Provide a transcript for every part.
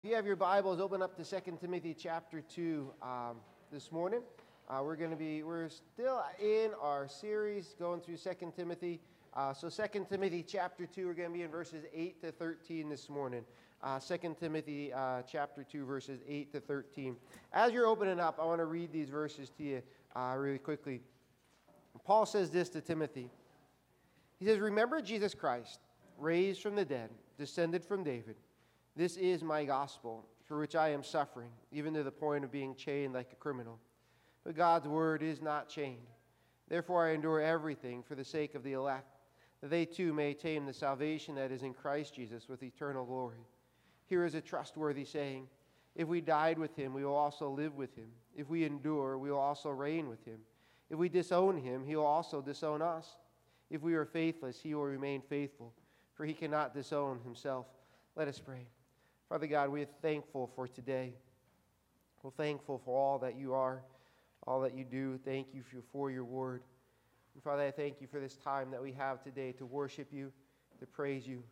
If you have your Bibles, open up to 2 Timothy chapter 2 um, this morning. Uh, we're going to be, we're still in our series going through 2 Timothy. Uh, so 2 Timothy chapter 2, we're going to be in verses 8 to 13 this morning. Uh, 2 Timothy uh, chapter 2, verses 8 to 13. As you're opening up, I want to read these verses to you uh, really quickly. Paul says this to Timothy. He says, Remember Jesus Christ, raised from the dead, descended from David this is my gospel, for which I am suffering, even to the point of being chained like a criminal. But God's word is not chained. Therefore, I endure everything for the sake of the elect, that they too may attain the salvation that is in Christ Jesus with eternal glory. Here is a trustworthy saying If we died with him, we will also live with him. If we endure, we will also reign with him. If we disown him, he will also disown us. If we are faithless, he will remain faithful, for he cannot disown himself. Let us pray. Father God, we are thankful for today. We're thankful for all that you are, all that you do. Thank you for, your word. And Father, I thank you for this time that we have today to worship you, to praise you,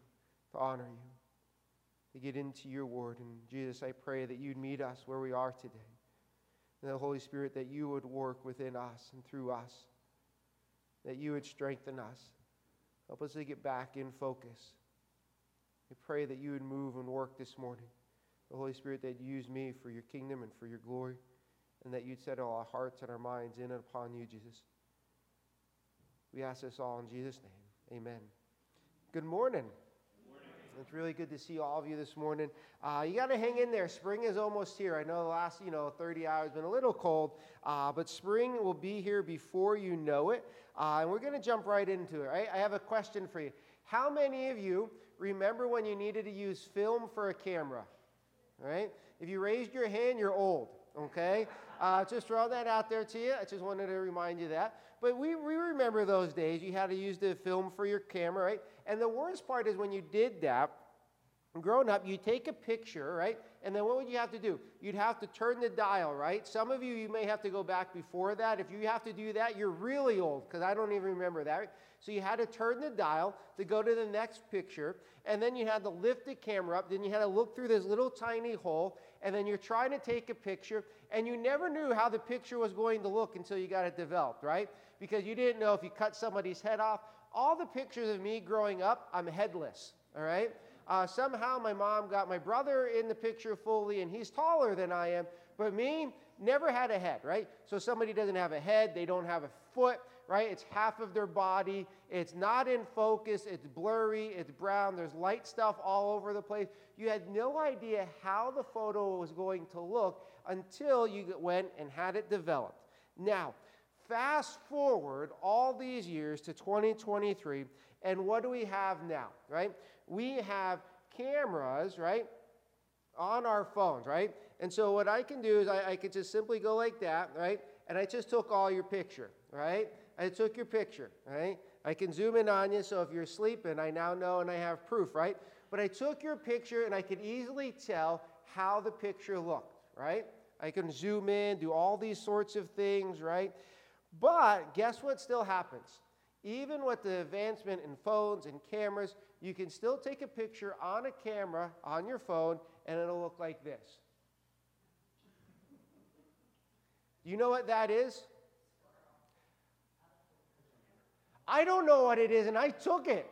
to honor you, to get into your word. And Jesus, I pray that you'd meet us where we are today. And the Holy Spirit, that you would work within us and through us, that you would strengthen us. Help us to get back in focus. We pray that you would move and work this morning. The Holy Spirit, that you use me for your kingdom and for your glory, and that you'd settle all our hearts and our minds in and upon you, Jesus. We ask this all in Jesus' name. Amen. Good morning. It's really good to see all of you this morning. Uh, you got to hang in there. Spring is almost here. I know the last, you know, 30 hours been a little cold, uh, but spring will be here before you know it. Uh, and we're going to jump right into it. Right? I have a question for you. How many of you remember when you needed to use film for a camera? Right? If you raised your hand, you're old. Okay? Uh, just throw that out there to you. I just wanted to remind you that. But we, we remember those days. You had to use the film for your camera, right? And the worst part is when you did that, growing up, you take a picture, right? And then what would you have to do? You'd have to turn the dial, right? Some of you, you may have to go back before that. If you have to do that, you're really old because I don't even remember that. So you had to turn the dial to go to the next picture. And then you had to lift the camera up. Then you had to look through this little tiny hole. And then you're trying to take a picture. And you never knew how the picture was going to look until you got it developed, right? Because you didn't know if you cut somebody's head off. All the pictures of me growing up, I'm headless, all right? Uh, somehow my mom got my brother in the picture fully, and he's taller than I am. But me, never had a head, right? So somebody doesn't have a head, they don't have a foot, right? It's half of their body. It's not in focus. It's blurry. It's brown. There's light stuff all over the place. You had no idea how the photo was going to look until you went and had it developed. Now, fast forward all these years to 2023, and what do we have now, right? We have cameras, right, on our phones, right? And so what I can do is I, I could just simply go like that, right? And I just took all your picture, right? I took your picture, right? I can zoom in on you, so if you're sleeping, I now know and I have proof, right? But I took your picture and I could easily tell how the picture looked, right? I can zoom in, do all these sorts of things, right? But guess what still happens? Even with the advancement in phones and cameras, you can still take a picture on a camera on your phone and it'll look like this. You know what that is? I don't know what it is, and I took it.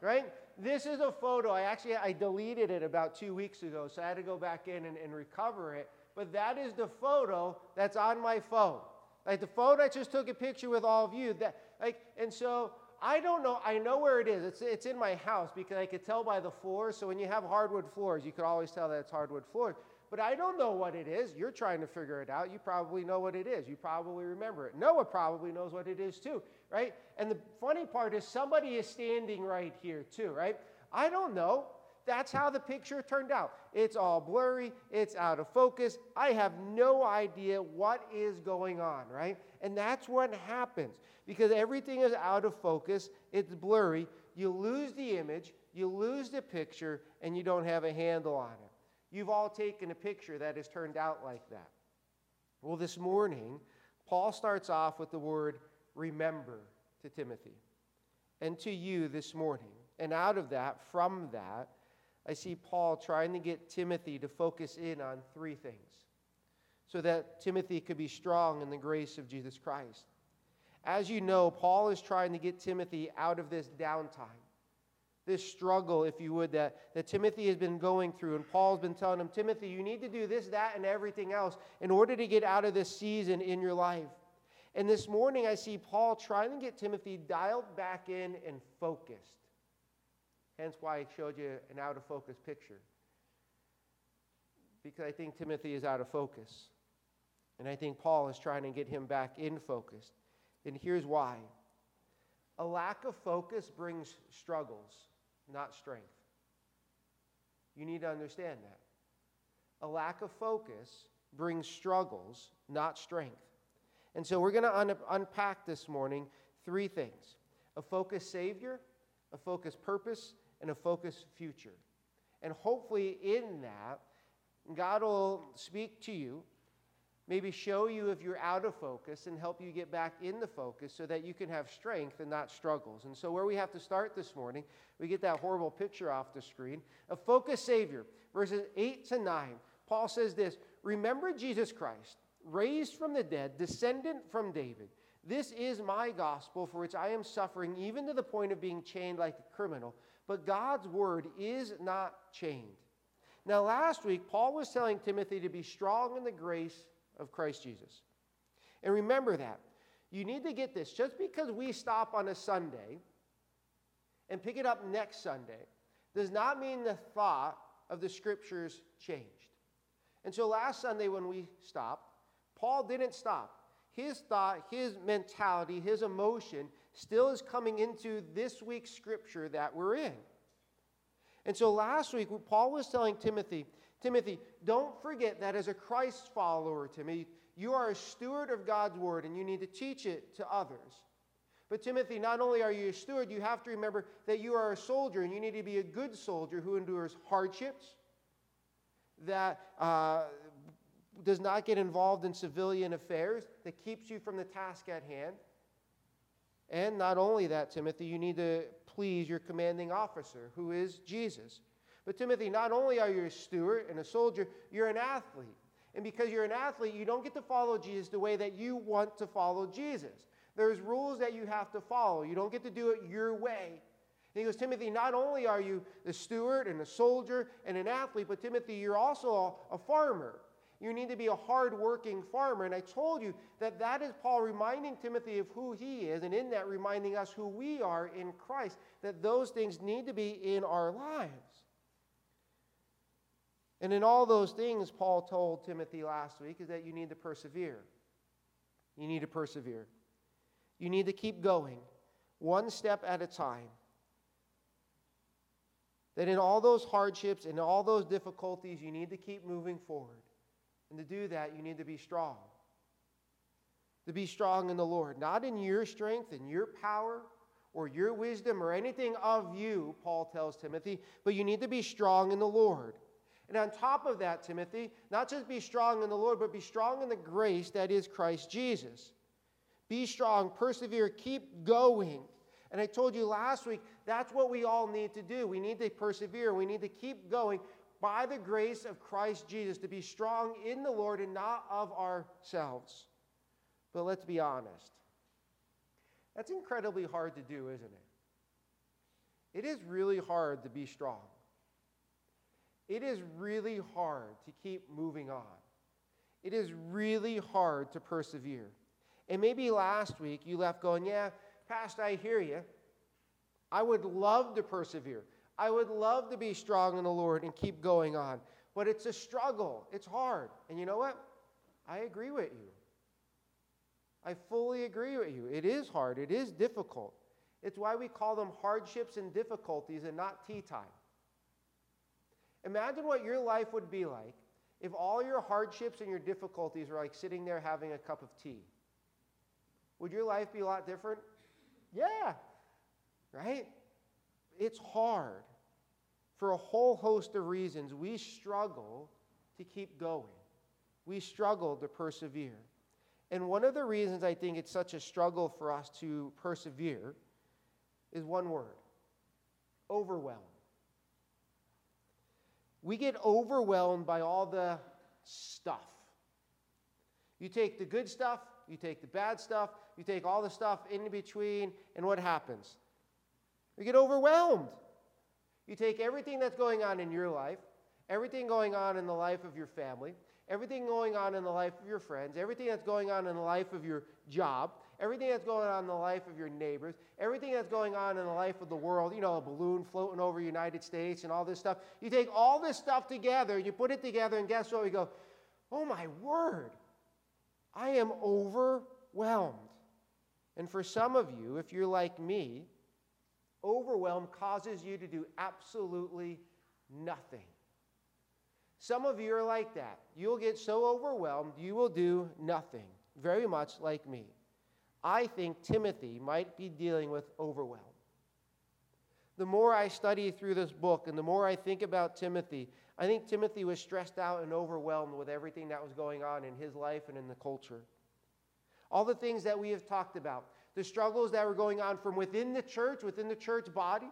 Right? This is a photo. I actually I deleted it about two weeks ago, so I had to go back in and, and recover it. But that is the photo that's on my phone. Like the phone I just took a picture with all of you. That like, and so I don't know. I know where it is. It's, it's in my house because I could tell by the floors. So when you have hardwood floors, you could always tell that it's hardwood floors but I don't know what it is. You're trying to figure it out. You probably know what it is. You probably remember it. Noah probably knows what it is too, right? And the funny part is somebody is standing right here too, right? I don't know. That's how the picture turned out. It's all blurry, it's out of focus. I have no idea what is going on, right? And that's what happens because everything is out of focus, it's blurry. You lose the image, you lose the picture, and you don't have a handle on it. You've all taken a picture that has turned out like that. Well, this morning, Paul starts off with the word remember to Timothy and to you this morning. And out of that, from that, I see Paul trying to get Timothy to focus in on three things so that Timothy could be strong in the grace of Jesus Christ. As you know, Paul is trying to get Timothy out of this downtime, this struggle, if you would, that, that Timothy has been going through. And Paul's been telling him, Timothy, you need to do this, that, and everything else in order to get out of this season in your life. And this morning, I see Paul trying to get Timothy dialed back in and focused. Hence why I showed you an out of focus picture. Because I think Timothy is out of focus. And I think Paul is trying to get him back in focus. And here's why a lack of focus brings struggles, not strength. You need to understand that. A lack of focus brings struggles, not strength. And so we're going to un- unpack this morning three things a focused Savior, a focused purpose, and a focused future. And hopefully, in that, God will speak to you, maybe show you if you're out of focus, and help you get back in the focus so that you can have strength and not struggles. And so, where we have to start this morning, we get that horrible picture off the screen. A focused Savior, verses 8 to 9. Paul says this Remember Jesus Christ, raised from the dead, descendant from David this is my gospel for which I am suffering, even to the point of being chained like a criminal. But God's word is not chained. Now, last week, Paul was telling Timothy to be strong in the grace of Christ Jesus. And remember that. You need to get this. Just because we stop on a Sunday and pick it up next Sunday does not mean the thought of the scriptures changed. And so last Sunday, when we stopped, Paul didn't stop his thought, his mentality, his emotion still is coming into this week's scripture that we're in. And so last week, Paul was telling Timothy, Timothy, don't forget that as a Christ follower, Timothy, you are a steward of God's word and you need to teach it to others. But Timothy, not only are you a steward, you have to remember that you are a soldier and you need to be a good soldier who endures hardships, that uh, does not get involved in civilian affairs, that keeps you from the task at hand. And not only that, Timothy, you need to please your commanding officer, who is Jesus. But, Timothy, not only are you a steward and a soldier, you're an athlete. And because you're an athlete, you don't get to follow Jesus the way that you want to follow Jesus. There's rules that you have to follow. You don't get to do it your way. And he goes, Timothy, not only are you a steward and a soldier and an athlete, but Timothy, you're also a farmer. You need to be a hard-working farmer. And I told you that that is Paul reminding Timothy of who he is, and in that reminding us who we are in Christ, that those things need to be in our lives. And in all those things, Paul told Timothy last week, is that you need to persevere. You need to persevere. You need to keep going, one step at a time. That in all those hardships, in all those difficulties, you need to keep moving forward. And to do that, you need to be strong. To be strong in the Lord, not in your strength and your power or your wisdom or anything of you, Paul tells Timothy, but you need to be strong in the Lord. And on top of that, Timothy, not just be strong in the Lord, but be strong in the grace that is Christ Jesus. Be strong, persevere, keep going. And I told you last week, that's what we all need to do. We need to persevere, we need to keep going by the grace of Christ Jesus to be strong in the Lord and not of ourselves. But let's be honest. That's incredibly hard to do, isn't it? It is really hard to be strong. It is really hard to keep moving on. It is really hard to persevere. And maybe last week you left going, Yeah, Pastor, I hear you. I would love to persevere. I would love to be strong in the Lord and keep going on, but it's a struggle. It's hard. And you know what? I agree with you. I fully agree with you. It is hard, it is difficult. It's why we call them hardships and difficulties and not tea time. Imagine what your life would be like if all your hardships and your difficulties were like sitting there having a cup of tea. Would your life be a lot different? Yeah, right? It's hard. For a whole host of reasons, we struggle to keep going. We struggle to persevere. And one of the reasons I think it's such a struggle for us to persevere is one word overwhelm. We get overwhelmed by all the stuff. You take the good stuff, you take the bad stuff, you take all the stuff in between, and what happens? You get overwhelmed. You take everything that's going on in your life, everything going on in the life of your family, everything going on in the life of your friends, everything that's going on in the life of your job, everything that's going on in the life of your neighbors, everything that's going on in the life of the world, you know, a balloon floating over the United States and all this stuff. You take all this stuff together, you put it together, and guess what? We go, oh my word, I am overwhelmed. And for some of you, if you're like me, overwhelm causes you to do absolutely nothing. Some of you are like that. You'll get so overwhelmed, you will do nothing, very much like me. I think Timothy might be dealing with overwhelm. The more I study through this book and the more I think about Timothy, I think Timothy was stressed out and overwhelmed with everything that was going on in his life and in the culture. All the things that we have talked about, the struggles that were going on from within the church, within the church body,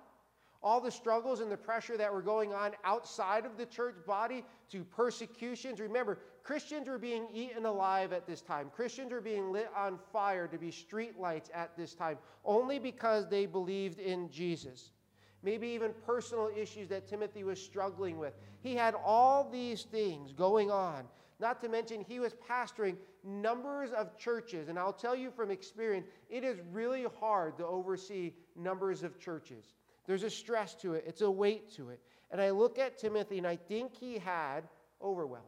all the struggles and the pressure that were going on outside of the church body to persecutions. Remember, Christians were being eaten alive at this time. Christians were being lit on fire to be streetlights at this time, only because they believed in Jesus. Maybe even personal issues that Timothy was struggling with. He had all these things going on. Not to mention, he was pastoring numbers of churches. And I'll tell you from experience, it is really hard to oversee numbers of churches. There's a stress to it, it's a weight to it. And I look at Timothy and I think he had overwhelmed.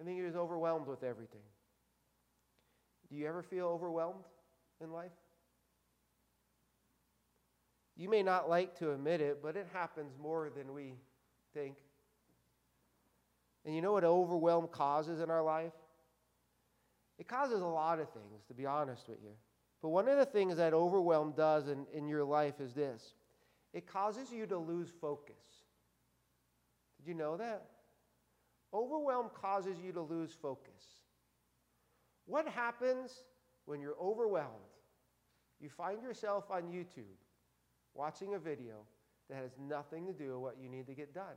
I think he was overwhelmed with everything. Do you ever feel overwhelmed in life? You may not like to admit it, but it happens more than we think. And you know what overwhelm causes in our life? It causes a lot of things, to be honest with you. But one of the things that overwhelm does in, in your life is this it causes you to lose focus. Did you know that? Overwhelm causes you to lose focus. What happens when you're overwhelmed? You find yourself on YouTube watching a video that has nothing to do with what you need to get done.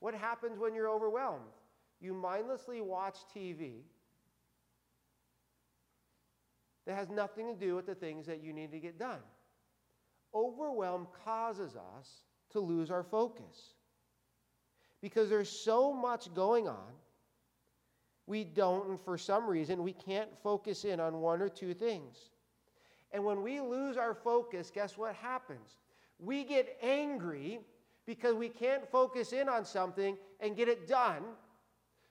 What happens when you're overwhelmed? You mindlessly watch TV that has nothing to do with the things that you need to get done. Overwhelm causes us to lose our focus because there's so much going on. We don't, and for some reason, we can't focus in on one or two things. And when we lose our focus, guess what happens? We get angry because we can't focus in on something and get it done,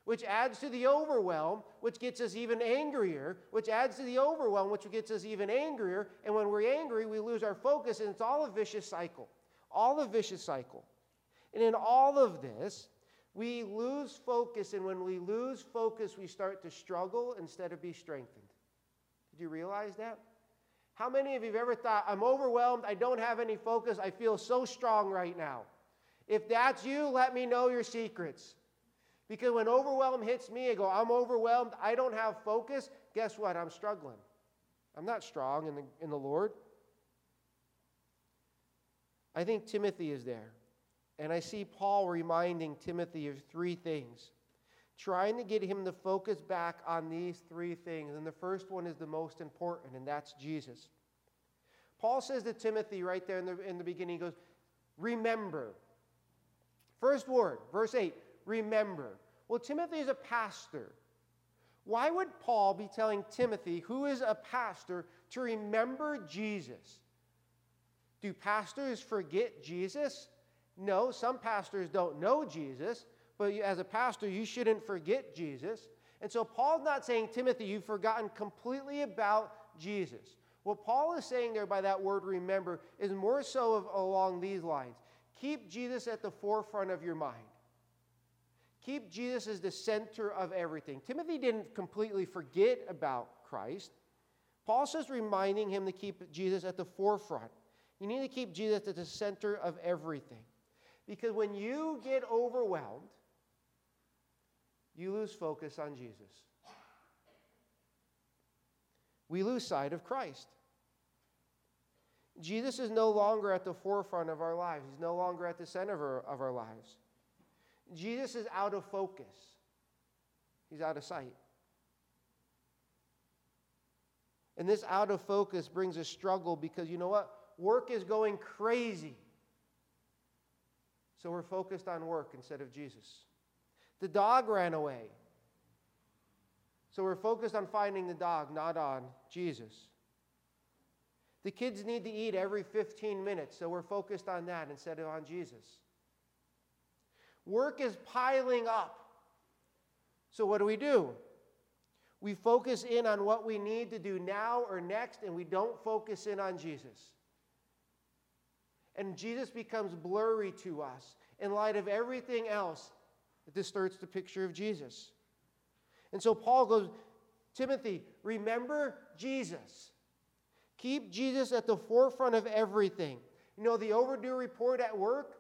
which adds to the overwhelm, which gets us even angrier, which adds to the overwhelm, which gets us even angrier. And when we're angry, we lose our focus, and it's all a vicious cycle. All a vicious cycle. And in all of this, we lose focus, and when we lose focus, we start to struggle instead of be strengthened. Did you realize that? How many of you have ever thought, I'm overwhelmed, I don't have any focus, I feel so strong right now? If that's you, let me know your secrets. Because when overwhelm hits me, I go, I'm overwhelmed, I don't have focus. Guess what? I'm struggling. I'm not strong in the, in the Lord. I think Timothy is there. And I see Paul reminding Timothy of three things trying to get him to focus back on these three things. And the first one is the most important, and that's Jesus. Paul says to Timothy right there in the, in the beginning, he goes, Remember. First word, verse 8, remember. Well, Timothy is a pastor. Why would Paul be telling Timothy, who is a pastor, to remember Jesus? Do pastors forget Jesus? No, some pastors don't know Jesus, but as a pastor, you shouldn't forget Jesus. And so Paul's not saying, Timothy, you've forgotten completely about Jesus. What Paul is saying there by that word remember is more so along these lines. Keep Jesus at the forefront of your mind. Keep Jesus as the center of everything. Timothy didn't completely forget about Christ. Paul says reminding him to keep Jesus at the forefront. You need to keep Jesus at the center of everything. Because when you get overwhelmed, you lose focus on Jesus. We lose sight of Christ. Jesus is no longer at the forefront of our lives, He's no longer at the center of our, of our lives. Jesus is out of focus, He's out of sight. And this out of focus brings a struggle because you know what? Work is going crazy. So we're focused on work instead of Jesus. The dog ran away. So we're focused on finding the dog, not on Jesus. The kids need to eat every 15 minutes, so we're focused on that instead of on Jesus. Work is piling up. So what do we do? We focus in on what we need to do now or next, and we don't focus in on Jesus. And Jesus becomes blurry to us in light of everything else that distorts the picture of Jesus. And so Paul goes, Timothy, remember Jesus. Keep Jesus at the forefront of everything. You know, the overdue report at work,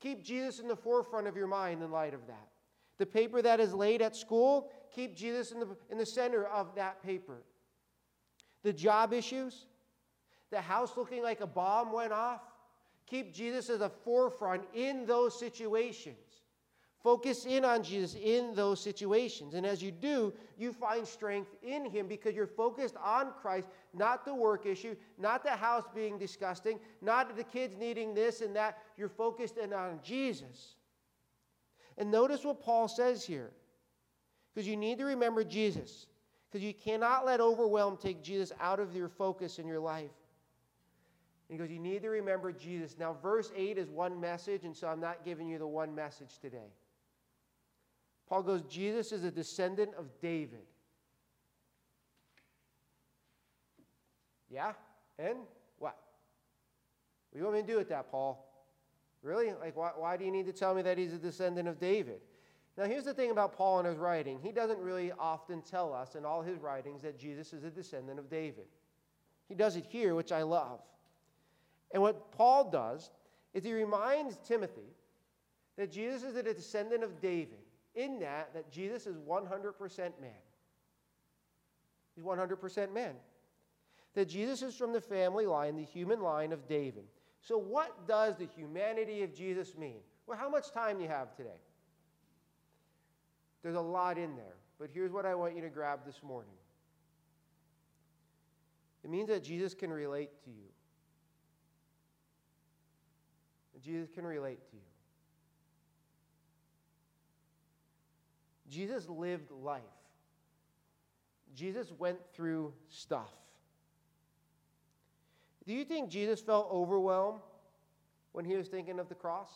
keep Jesus in the forefront of your mind in light of that. The paper that is laid at school, keep Jesus in the, in the center of that paper. The job issues, the house looking like a bomb went off, keep Jesus at the forefront in those situations. Focus in on Jesus in those situations. And as you do, you find strength in Him because you're focused on Christ, not the work issue, not the house being disgusting, not the kids needing this and that. You're focused in on Jesus. And notice what Paul says here because you need to remember Jesus because you cannot let overwhelm take Jesus out of your focus in your life. And he goes, You need to remember Jesus. Now, verse 8 is one message, and so I'm not giving you the one message today. Paul goes, Jesus is a descendant of David. Yeah? And what? What do you want me to do with that, Paul? Really? Like, why, why do you need to tell me that he's a descendant of David? Now, here's the thing about Paul and his writing. He doesn't really often tell us in all his writings that Jesus is a descendant of David. He does it here, which I love. And what Paul does is he reminds Timothy that Jesus is a descendant of David in that that Jesus is 100% man. He's 100% man. That Jesus is from the family line, the human line of David. So, what does the humanity of Jesus mean? Well, how much time do you have today? There's a lot in there, but here's what I want you to grab this morning. It means that Jesus can relate to you. That Jesus can relate to you. Jesus lived life. Jesus went through stuff. Do you think Jesus felt overwhelmed when he was thinking of the cross?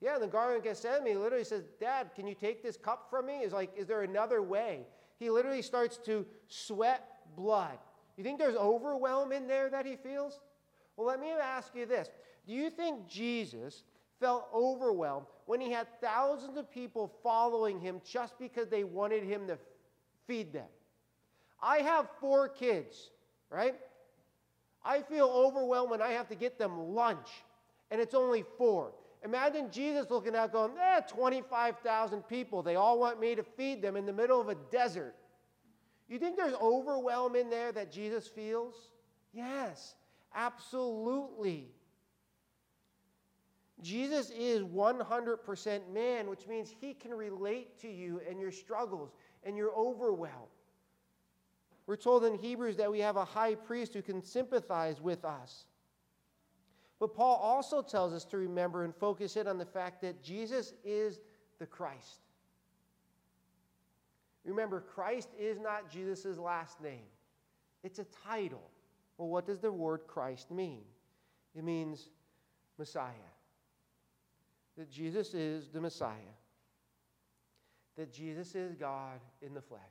Yeah, in the Garden of Gethsemane he literally says, Dad, can you take this cup from me? Is like, is there another way? He literally starts to sweat blood. You think there's overwhelm in there that he feels? Well, let me ask you this. Do you think Jesus felt overwhelmed when he had thousands of people following him just because they wanted him to feed them. I have four kids, right? I feel overwhelmed when I have to get them lunch, and it's only four. Imagine Jesus looking out going, eh, 25,000 people. They all want me to feed them in the middle of a desert. You think there's overwhelm in there that Jesus feels? Yes, absolutely. Jesus is 100% man, which means he can relate to you and your struggles and your overwhelm. We're told in Hebrews that we have a high priest who can sympathize with us. But Paul also tells us to remember and focus in on the fact that Jesus is the Christ. Remember, Christ is not Jesus' last name, it's a title. Well, what does the word Christ mean? It means Messiah that Jesus is the Messiah, that Jesus is God in the flesh.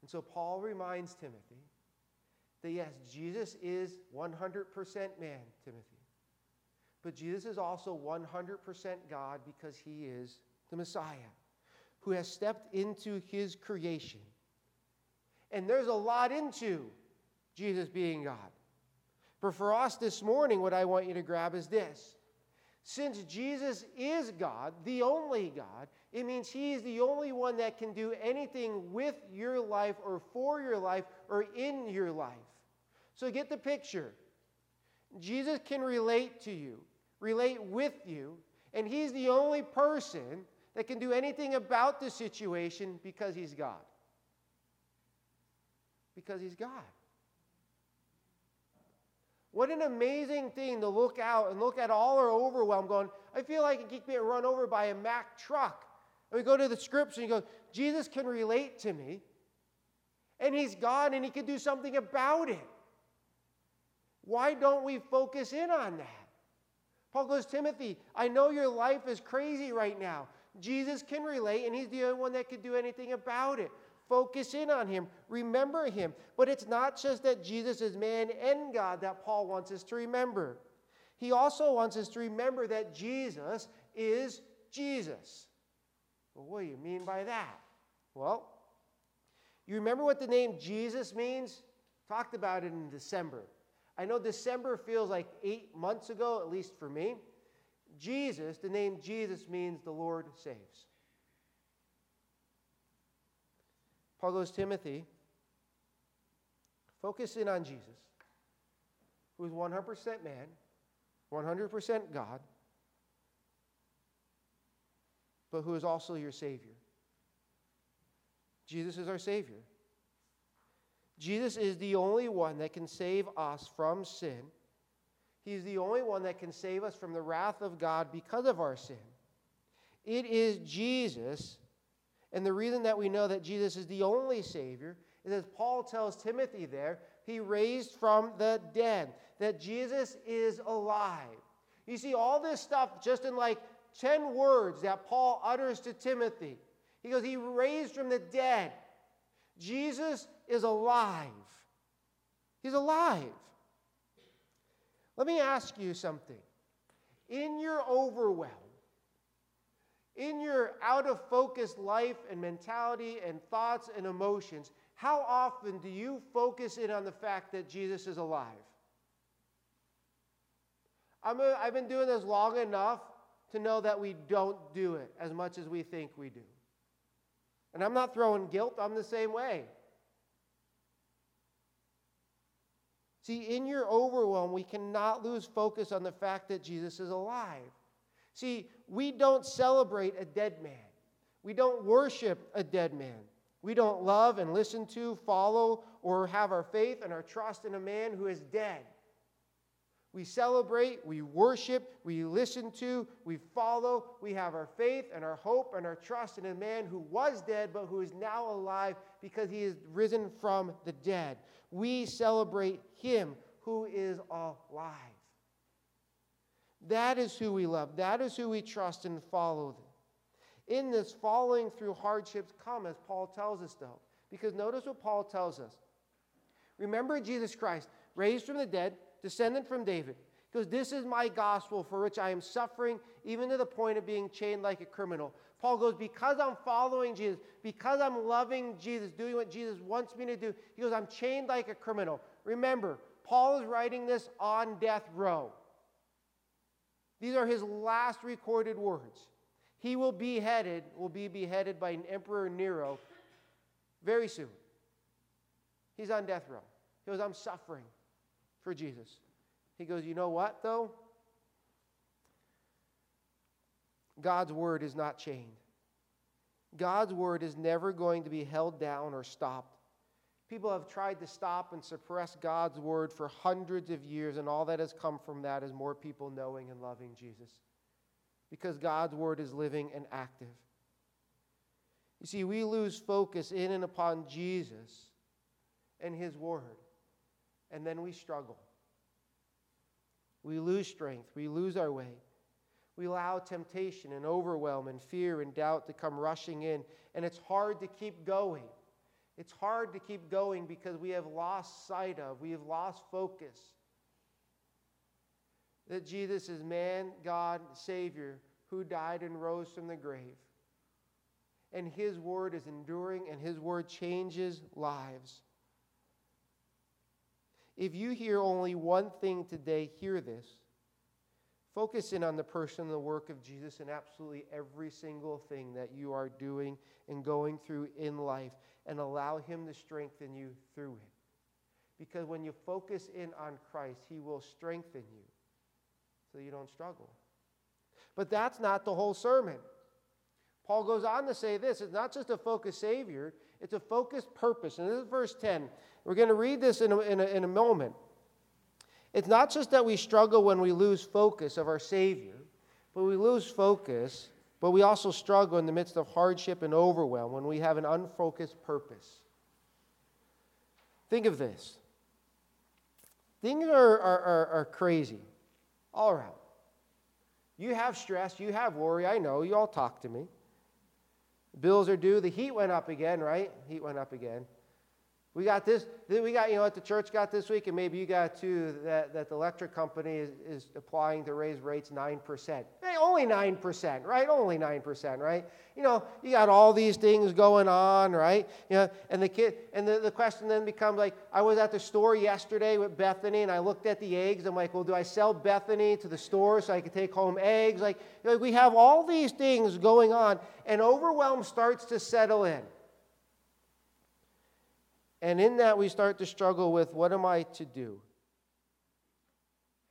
And so Paul reminds Timothy that yes, Jesus is 100% man, Timothy. But Jesus is also 100% God because he is the Messiah who has stepped into his creation. And there's a lot into Jesus being God. But for us this morning, what I want you to grab is this. Since Jesus is God, the only God, it means He is the only one that can do anything with your life or for your life or in your life. So get the picture. Jesus can relate to you, relate with you, and He's the only person that can do anything about the situation because He's God. Because He's God. What an amazing thing to look out and look at all our overwhelm going, I feel like I keep being run over by a Mack truck. And we go to the scripts and go, Jesus can relate to me. And he's God and he can do something about it. Why don't we focus in on that? Paul goes, Timothy, I know your life is crazy right now. Jesus can relate, and he's the only one that can do anything about it. Focus in on him. Remember him. But it's not just that Jesus is man and God that Paul wants us to remember. He also wants us to remember that Jesus is Jesus. Well, what do you mean by that? Well, you remember what the name Jesus means? Talked about it in December. I know December feels like eight months ago, at least for me. Jesus, the name Jesus means the Lord saves. Paul goes, Timothy, focus in on Jesus, who is 100% man, 100% God, but who is also your Savior. Jesus is our Savior. Jesus is the only one that can save us from sin. He's the only one that can save us from the wrath of God because of our sin. It is Jesus and the reason that we know that Jesus is the only Savior is as Paul tells Timothy there, he raised from the dead, that Jesus is alive. You see, all this stuff just in like 10 words that Paul utters to Timothy. He goes, He raised from the dead. Jesus is alive. He's alive. Let me ask you something. In your overwhelm, in your out of focus life and mentality and thoughts and emotions, how often do you focus in on the fact that Jesus is alive? i have been doing this long enough to know that we don't do it as much as we think we do. And I'm not throwing guilt, I'm the same way. See, in your overwhelm, we cannot lose focus on the fact that Jesus is alive. See, we don't celebrate a dead man. We don't worship a dead man. We don't love and listen to, follow, or have our faith and our trust in a man who is dead. We celebrate, we worship, we listen to, we follow, we have our faith and our hope and our trust in a man who was dead but who is now alive because he is risen from the dead. We celebrate him who is alive. That is who we love. That is who we trust and follow. In this, following through hardships come, as Paul tells us, though. Because notice what Paul tells us. Remember Jesus Christ, raised from the dead, descendant from David. Because this is my gospel for which I am suffering, even to the point of being chained like a criminal. Paul goes, Because I'm following Jesus, because I'm loving Jesus, doing what Jesus wants me to do, he goes, I'm chained like a criminal. Remember, Paul is writing this on death row. These are his last recorded words. He will be beheaded, will be beheaded by an Emperor Nero very soon. He's on death row. He goes, I'm suffering for Jesus. He goes, You know what, though? God's word is not chained. God's word is never going to be held down or stopped. People have tried to stop and suppress God's word for hundreds of years, and all that has come from that is more people knowing and loving Jesus. Because God's word is living and active. You see, we lose focus in and upon Jesus and his word, and then we struggle. We lose strength, we lose our way. We allow temptation and overwhelm and fear and doubt to come rushing in, and it's hard to keep going. It's hard to keep going because we have lost sight of, we have lost focus. that Jesus is man, God, Savior, who died and rose from the grave. And His word is enduring, and His word changes lives. If you hear only one thing today, hear this. Focus in on the person and the work of Jesus in absolutely every single thing that you are doing and going through in life, and allow Him to strengthen you through it. Because when you focus in on Christ, He will strengthen you so you don't struggle. But that's not the whole sermon. Paul goes on to say this it's not just a focused Savior, it's a focused purpose. And this is verse 10. We're going to read this in a, in a, in a moment. It's not just that we struggle when we lose focus of our Savior, but we lose focus, but we also struggle in the midst of hardship and overwhelm when we have an unfocused purpose. Think of this things are, are, are, are crazy all around. You have stress, you have worry, I know, you all talk to me. Bills are due. The heat went up again, right? Heat went up again. We got this, we got, you know, at the church got this week, and maybe you got too, that, that the electric company is, is applying to raise rates 9%. Hey, only 9%, right? Only 9%, right? You know, you got all these things going on, right? You know, and the kid, and the, the question then becomes like, I was at the store yesterday with Bethany, and I looked at the eggs. I'm like, well, do I sell Bethany to the store so I can take home eggs? Like, we have all these things going on, and overwhelm starts to settle in. And in that, we start to struggle with what am I to do?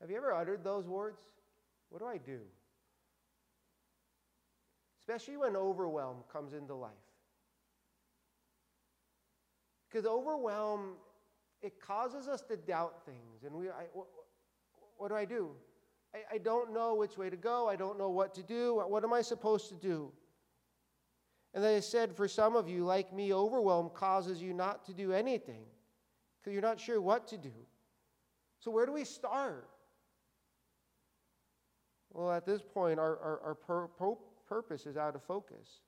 Have you ever uttered those words? What do I do? Especially when overwhelm comes into life. Because overwhelm, it causes us to doubt things. And we, I, what, what, do I do? I, I don't know which way to go. I don't know what to do. What am I supposed to do? And they said, for some of you, like me, overwhelm causes you not to do anything because you're not sure what to do. So, where do we start? Well, at this point, our, our, our pur- purpose is out of focus.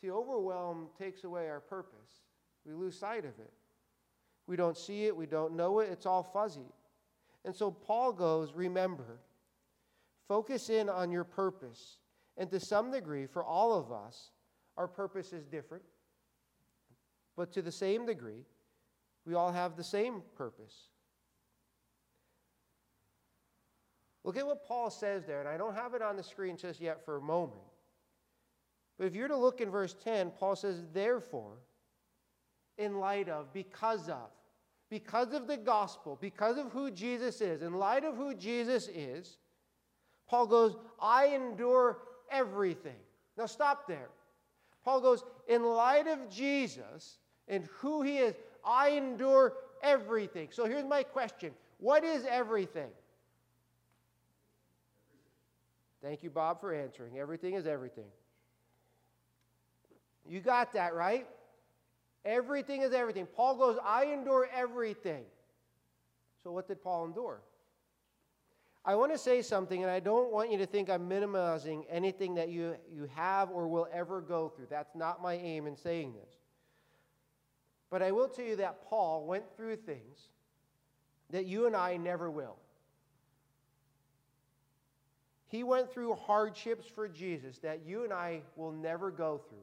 See, overwhelm takes away our purpose. We lose sight of it. We don't see it, we don't know it, it's all fuzzy. And so Paul goes, remember, focus in on your purpose. And to some degree, for all of us, our purpose is different. But to the same degree, we all have the same purpose. Look at what Paul says there, and I don't have it on the screen just yet for a moment. But if you're to look in verse 10, Paul says, Therefore, in light of, because of, because of the gospel, because of who Jesus is, in light of who Jesus is, Paul goes, I endure everything. Now, stop there. Paul goes, In light of Jesus and who he is, I endure everything. So here's my question What is everything? Thank you, Bob, for answering. Everything is everything. You got that, right? Everything is everything. Paul goes, I endure everything. So, what did Paul endure? I want to say something, and I don't want you to think I'm minimizing anything that you, you have or will ever go through. That's not my aim in saying this. But I will tell you that Paul went through things that you and I never will. He went through hardships for Jesus that you and I will never go through.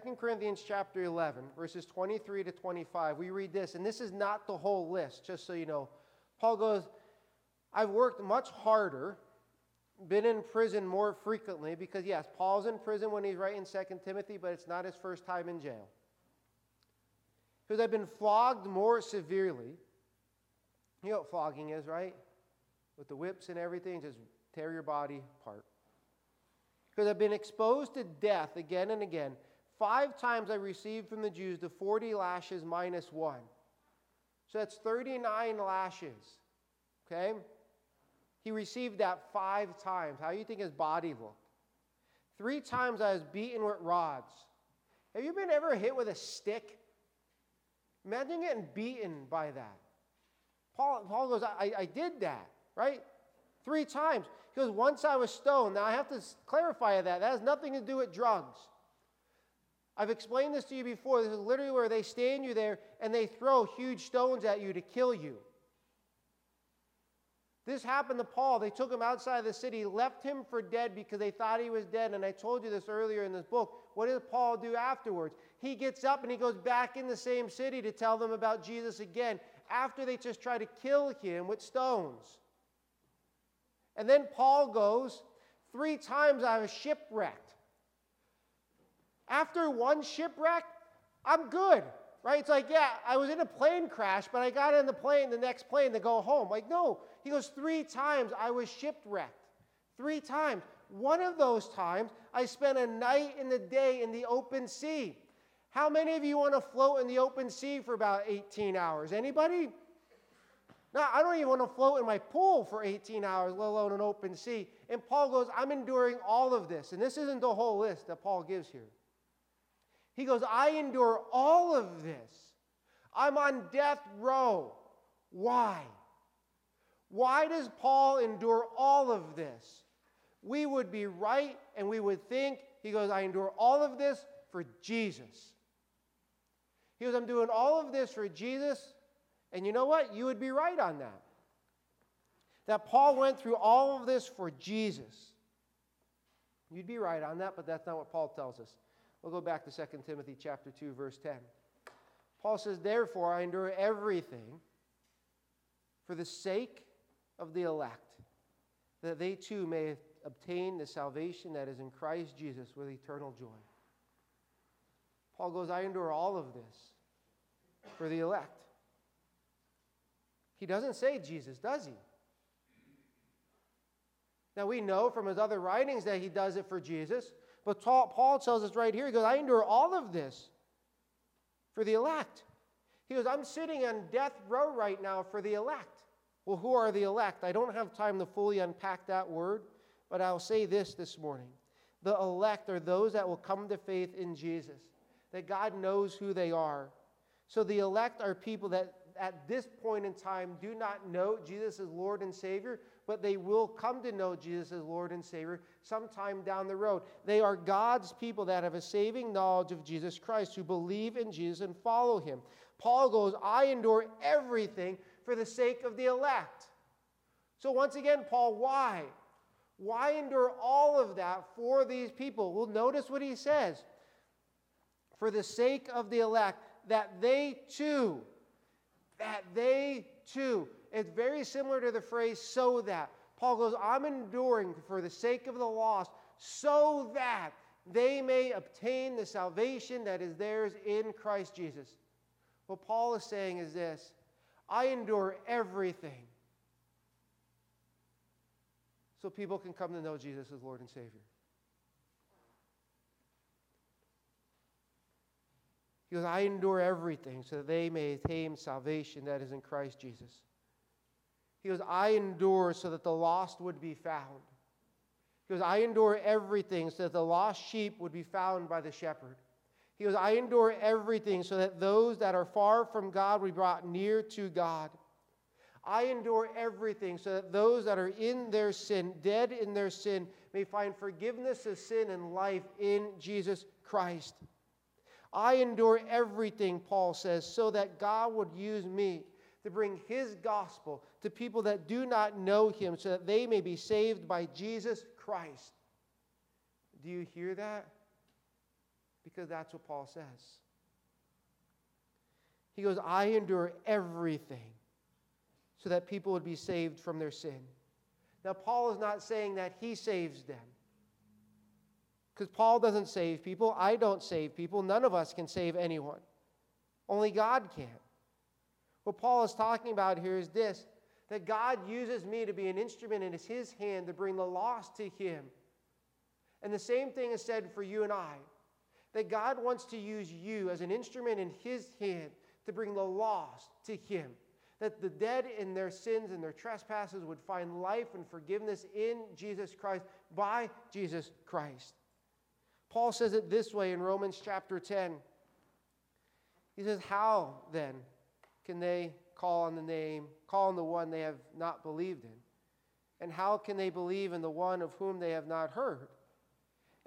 2 Corinthians chapter 11, verses 23 to 25, we read this, and this is not the whole list, just so you know. Paul goes, I've worked much harder, been in prison more frequently, because yes, Paul's in prison when he's writing 2 Timothy, but it's not his first time in jail. Because I've been flogged more severely. You know what flogging is, right? With the whips and everything, just tear your body apart. Because I've been exposed to death again and again. Five times I received from the Jews the 40 lashes minus one. So that's 39 lashes. Okay? He received that five times. How do you think his body looked? Three times I was beaten with rods. Have you been ever hit with a stick? Imagine getting beaten by that. Paul, Paul goes, I, I did that, right? Three times. He goes, once I was stoned. Now I have to clarify that. That has nothing to do with drugs. I've explained this to you before. This is literally where they stand you there and they throw huge stones at you to kill you. This happened to Paul. They took him outside of the city, left him for dead because they thought he was dead. And I told you this earlier in this book. What does Paul do afterwards? He gets up and he goes back in the same city to tell them about Jesus again after they just try to kill him with stones. And then Paul goes, Three times I was shipwrecked. After one shipwreck, I'm good right? It's like, yeah, I was in a plane crash, but I got in the plane, the next plane to go home. Like, no. He goes, three times I was shipwrecked. Three times. One of those times, I spent a night and a day in the open sea. How many of you want to float in the open sea for about 18 hours? Anybody? No, I don't even want to float in my pool for 18 hours, let alone an open sea. And Paul goes, I'm enduring all of this. And this isn't the whole list that Paul gives here. He goes, I endure all of this. I'm on death row. Why? Why does Paul endure all of this? We would be right and we would think, he goes, I endure all of this for Jesus. He goes, I'm doing all of this for Jesus. And you know what? You would be right on that. That Paul went through all of this for Jesus. You'd be right on that, but that's not what Paul tells us. We'll go back to 2 Timothy chapter 2 verse 10. Paul says, "Therefore I endure everything for the sake of the elect, that they too may obtain the salvation that is in Christ Jesus with eternal joy." Paul goes, "I endure all of this for the elect." He doesn't say Jesus, does he? Now we know from his other writings that he does it for Jesus. But Paul tells us right here, he goes, I endure all of this for the elect. He goes, I'm sitting on death row right now for the elect. Well, who are the elect? I don't have time to fully unpack that word, but I'll say this this morning. The elect are those that will come to faith in Jesus, that God knows who they are. So the elect are people that at this point in time do not know Jesus as Lord and Savior, but they will come to know Jesus as Lord and Savior sometime down the road. They are God's people that have a saving knowledge of Jesus Christ, who believe in Jesus and follow him. Paul goes, I endure everything for the sake of the elect. So, once again, Paul, why? Why endure all of that for these people? Well, notice what he says for the sake of the elect, that they too that they too. It's very similar to the phrase so that. Paul goes, I'm enduring for the sake of the lost, so that they may obtain the salvation that is theirs in Christ Jesus. What Paul is saying is this I endure everything so people can come to know Jesus as Lord and Savior. He goes, I endure everything so that they may attain salvation that is in Christ Jesus. He goes, I endure so that the lost would be found. He goes, I endure everything so that the lost sheep would be found by the shepherd. He goes, I endure everything so that those that are far from God will be brought near to God. I endure everything so that those that are in their sin, dead in their sin, may find forgiveness of sin and life in Jesus Christ. I endure everything, Paul says, so that God would use me to bring his gospel to people that do not know him, so that they may be saved by Jesus Christ. Do you hear that? Because that's what Paul says. He goes, I endure everything so that people would be saved from their sin. Now, Paul is not saying that he saves them. Because Paul doesn't save people. I don't save people. None of us can save anyone. Only God can. What Paul is talking about here is this that God uses me to be an instrument in his hand to bring the lost to him. And the same thing is said for you and I that God wants to use you as an instrument in his hand to bring the lost to him. That the dead in their sins and their trespasses would find life and forgiveness in Jesus Christ by Jesus Christ. Paul says it this way in Romans chapter 10. He says, How then can they call on the name, call on the one they have not believed in? And how can they believe in the one of whom they have not heard?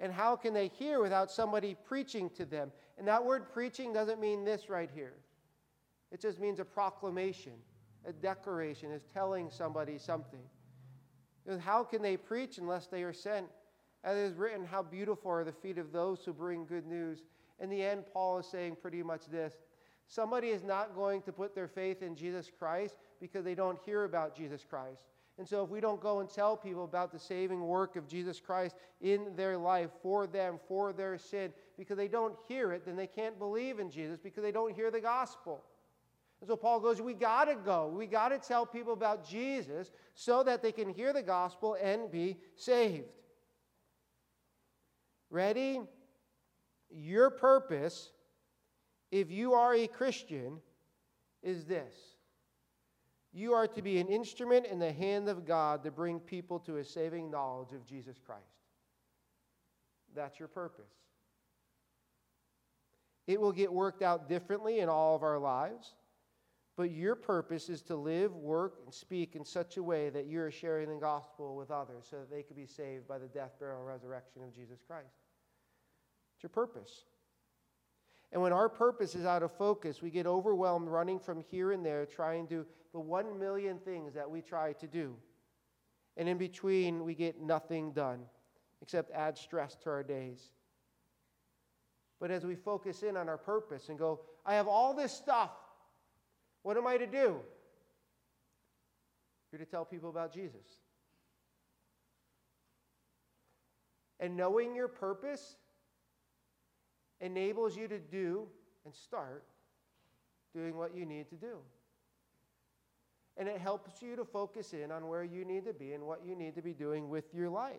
And how can they hear without somebody preaching to them? And that word preaching doesn't mean this right here, it just means a proclamation, a declaration, is telling somebody something. How can they preach unless they are sent? As it is written, How beautiful are the feet of those who bring good news. In the end, Paul is saying pretty much this somebody is not going to put their faith in Jesus Christ because they don't hear about Jesus Christ. And so, if we don't go and tell people about the saving work of Jesus Christ in their life for them, for their sin, because they don't hear it, then they can't believe in Jesus because they don't hear the gospel. And so Paul goes, We got to go. We got to tell people about Jesus so that they can hear the gospel and be saved. Ready? Your purpose, if you are a Christian, is this you are to be an instrument in the hand of God to bring people to a saving knowledge of Jesus Christ. That's your purpose. It will get worked out differently in all of our lives, but your purpose is to live, work, and speak in such a way that you are sharing the gospel with others so that they can be saved by the death, burial, and resurrection of Jesus Christ. It's your purpose. And when our purpose is out of focus, we get overwhelmed running from here and there, trying to do the one million things that we try to do. And in between, we get nothing done except add stress to our days. But as we focus in on our purpose and go, I have all this stuff, what am I to do? You're to tell people about Jesus. And knowing your purpose enables you to do and start doing what you need to do. And it helps you to focus in on where you need to be and what you need to be doing with your life.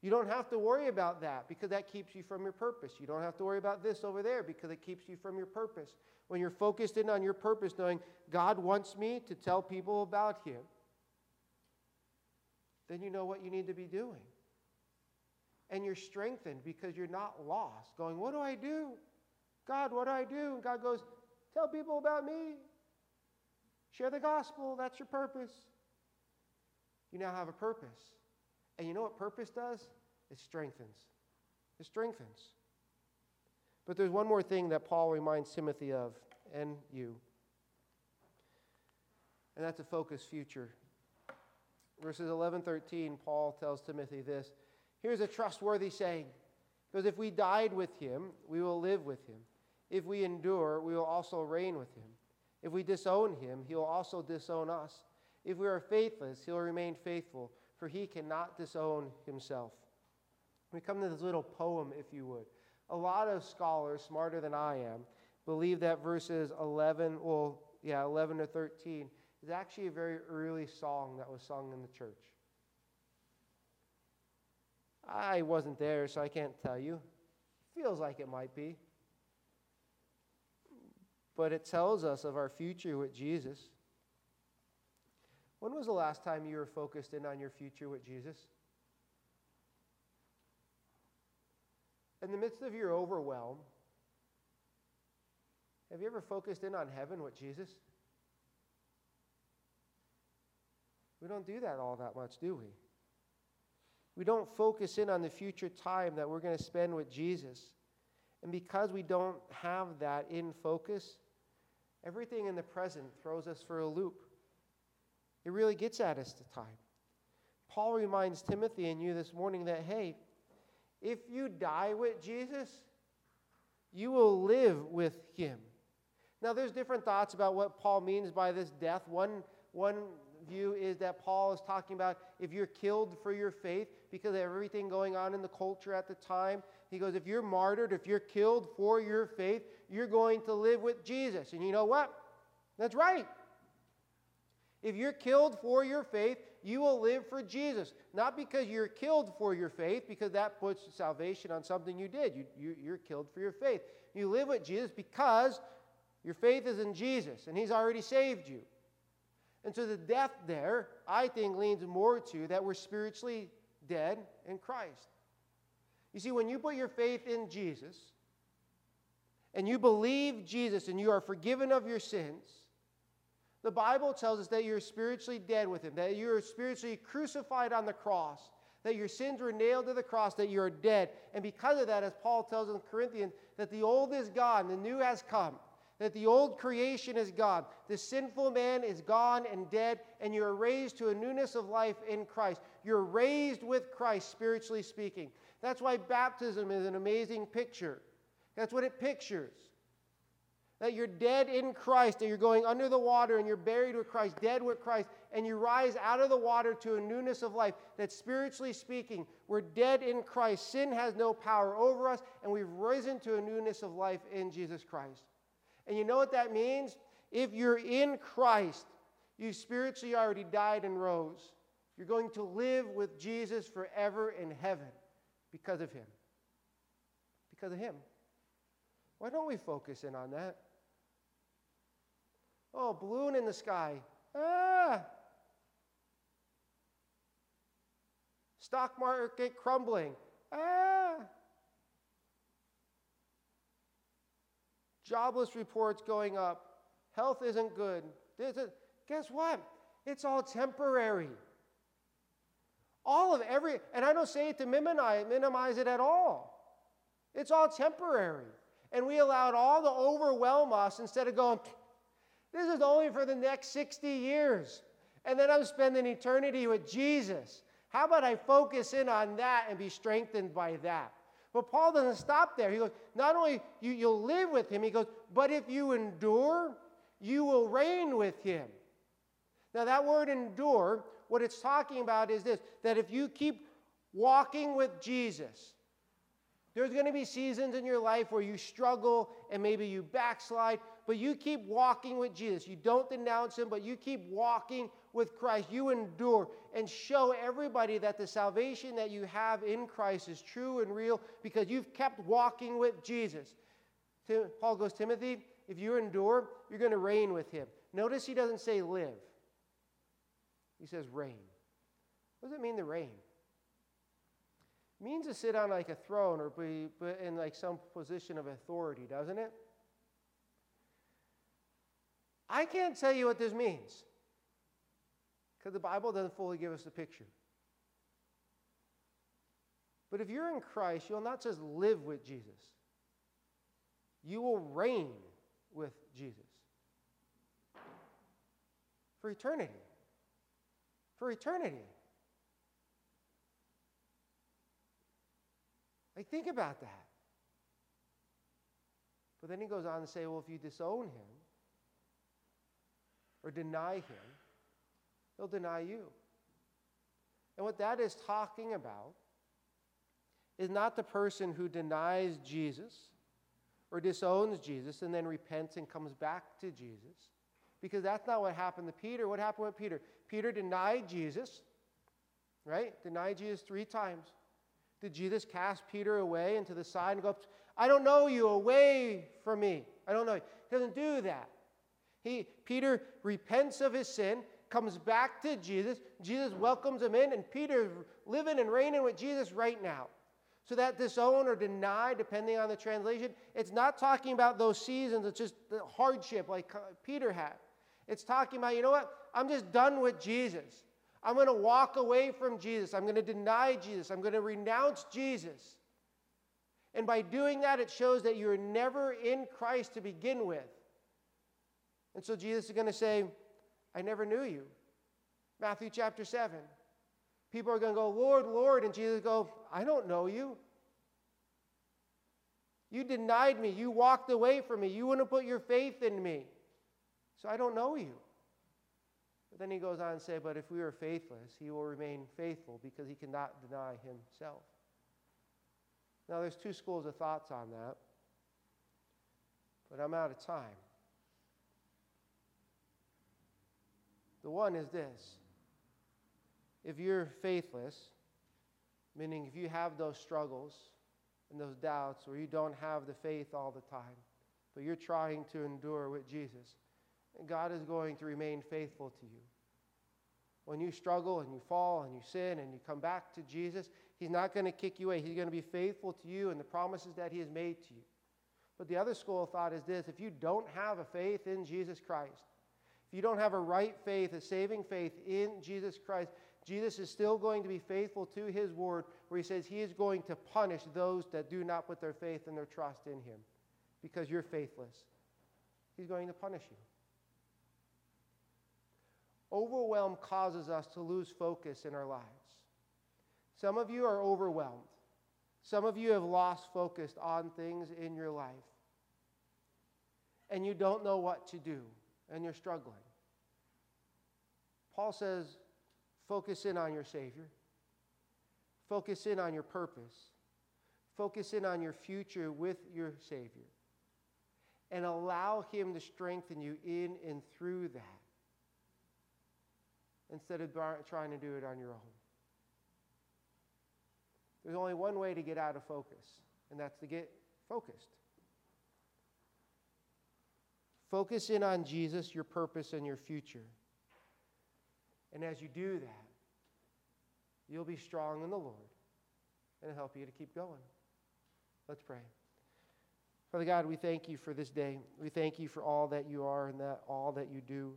You don't have to worry about that because that keeps you from your purpose. You don't have to worry about this over there because it keeps you from your purpose. When you're focused in on your purpose, knowing God wants me to tell people about Him, then you know what you need to be doing and you're strengthened because you're not lost, going, What do I do? God, what do I do? And God goes, Tell people about me. Share the gospel. That's your purpose. You now have a purpose. And you know what purpose does? It strengthens. It strengthens. But there's one more thing that Paul reminds Timothy of, and you. And that's a focused future. Verses 11 13, Paul tells Timothy this Here's a trustworthy saying because if we died with him, we will live with him. If we endure, we will also reign with him. If we disown him, he will also disown us. If we are faithless, he will remain faithful, for he cannot disown himself. We come to this little poem, if you would. A lot of scholars, smarter than I am, believe that verses 11, well, yeah, 11 to 13, is actually a very early song that was sung in the church. I wasn't there, so I can't tell you. Feels like it might be. But it tells us of our future with Jesus. When was the last time you were focused in on your future with Jesus? In the midst of your overwhelm, have you ever focused in on heaven with Jesus? We don't do that all that much, do we? We don't focus in on the future time that we're going to spend with Jesus. And because we don't have that in focus, everything in the present throws us for a loop. It really gets at us the time. Paul reminds Timothy and you this morning that, hey, if you die with Jesus, you will live with him. Now, there's different thoughts about what Paul means by this death. One, one view is that Paul is talking about if you're killed for your faith because of everything going on in the culture at the time. He goes, if you're martyred, if you're killed for your faith, you're going to live with Jesus. And you know what? That's right. If you're killed for your faith, you will live for Jesus. Not because you're killed for your faith, because that puts salvation on something you did. You, you, you're killed for your faith. You live with Jesus because your faith is in Jesus, and He's already saved you. And so the death there, I think, leans more to that we're spiritually dead in Christ. You see, when you put your faith in Jesus and you believe Jesus and you are forgiven of your sins, the Bible tells us that you're spiritually dead with Him, that you're spiritually crucified on the cross, that your sins were nailed to the cross, that you're dead. And because of that, as Paul tells in Corinthians, that the old is gone, the new has come that the old creation is gone. The sinful man is gone and dead, and you're raised to a newness of life in Christ. You're raised with Christ, spiritually speaking. That's why baptism is an amazing picture. That's what it pictures. That you're dead in Christ, and you're going under the water, and you're buried with Christ, dead with Christ, and you rise out of the water to a newness of life. That spiritually speaking, we're dead in Christ. Sin has no power over us, and we've risen to a newness of life in Jesus Christ. And you know what that means? If you're in Christ, you spiritually already died and rose. You're going to live with Jesus forever in heaven because of Him. Because of Him. Why don't we focus in on that? Oh, balloon in the sky. Ah! Stock market crumbling. Ah! Jobless reports going up, health isn't good. Guess what? It's all temporary. All of every, and I don't say it to minimize, minimize it at all. It's all temporary. And we allowed all to overwhelm us instead of going, this is only for the next 60 years. And then I'm spending eternity with Jesus. How about I focus in on that and be strengthened by that? But Paul doesn't stop there. He goes, not only you, you'll live with him, he goes, but if you endure, you will reign with him. Now, that word endure, what it's talking about is this that if you keep walking with Jesus, there's going to be seasons in your life where you struggle and maybe you backslide, but you keep walking with Jesus. You don't denounce him, but you keep walking with Christ. You endure and show everybody that the salvation that you have in Christ is true and real because you've kept walking with Jesus. Paul goes, Timothy, if you endure, you're going to reign with him. Notice he doesn't say live, he says reign. What does it mean to reign? means to sit on like a throne or be in like some position of authority, doesn't it? I can't tell you what this means because the Bible doesn't fully give us the picture. But if you're in Christ, you'll not just live with Jesus, you will reign with Jesus for eternity. For eternity. Like, think about that. But then he goes on to say, well, if you disown him or deny him, he'll deny you. And what that is talking about is not the person who denies Jesus or disowns Jesus and then repents and comes back to Jesus. Because that's not what happened to Peter. What happened with Peter? Peter denied Jesus, right? Denied Jesus three times. Did Jesus cast Peter away into the side and go, I don't know you, away from me? I don't know you. He doesn't do that. He, Peter repents of his sin, comes back to Jesus. Jesus welcomes him in, and Peter's living and reigning with Jesus right now. So that disown or deny, depending on the translation, it's not talking about those seasons, it's just the hardship like uh, Peter had. It's talking about, you know what? I'm just done with Jesus. I'm going to walk away from Jesus. I'm going to deny Jesus. I'm going to renounce Jesus. And by doing that, it shows that you're never in Christ to begin with. And so Jesus is going to say, I never knew you. Matthew chapter 7. People are going to go, Lord, Lord. And Jesus go, I don't know you. You denied me. You walked away from me. You wouldn't put your faith in me. So I don't know you. But then he goes on to say, But if we are faithless, he will remain faithful because he cannot deny himself. Now, there's two schools of thoughts on that, but I'm out of time. The one is this if you're faithless, meaning if you have those struggles and those doubts, or you don't have the faith all the time, but you're trying to endure with Jesus, God is going to remain faithful to you. When you struggle and you fall and you sin and you come back to Jesus, He's not going to kick you away. He's going to be faithful to you and the promises that He has made to you. But the other school of thought is this if you don't have a faith in Jesus Christ, if you don't have a right faith, a saving faith in Jesus Christ, Jesus is still going to be faithful to his word, where he says he is going to punish those that do not put their faith and their trust in him because you're faithless. He's going to punish you. Overwhelm causes us to lose focus in our lives. Some of you are overwhelmed. Some of you have lost focus on things in your life. And you don't know what to do, and you're struggling. Paul says, focus in on your Savior, focus in on your purpose, focus in on your future with your Savior, and allow Him to strengthen you in and through that instead of trying to do it on your own. There's only one way to get out of focus, and that's to get focused. Focus in on Jesus, your purpose, and your future. And as you do that, you'll be strong in the Lord and help you to keep going. Let's pray. Father God, we thank you for this day. We thank you for all that you are and that all that you do.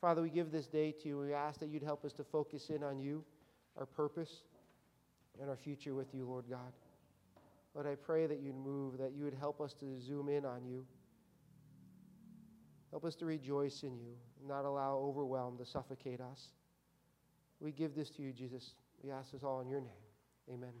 Father, we give this day to you. We ask that you'd help us to focus in on you, our purpose, and our future with you, Lord God. Lord, I pray that you'd move, that you would help us to zoom in on you. Help us to rejoice in you, not allow overwhelm to suffocate us. We give this to you, Jesus. We ask this all in your name. Amen.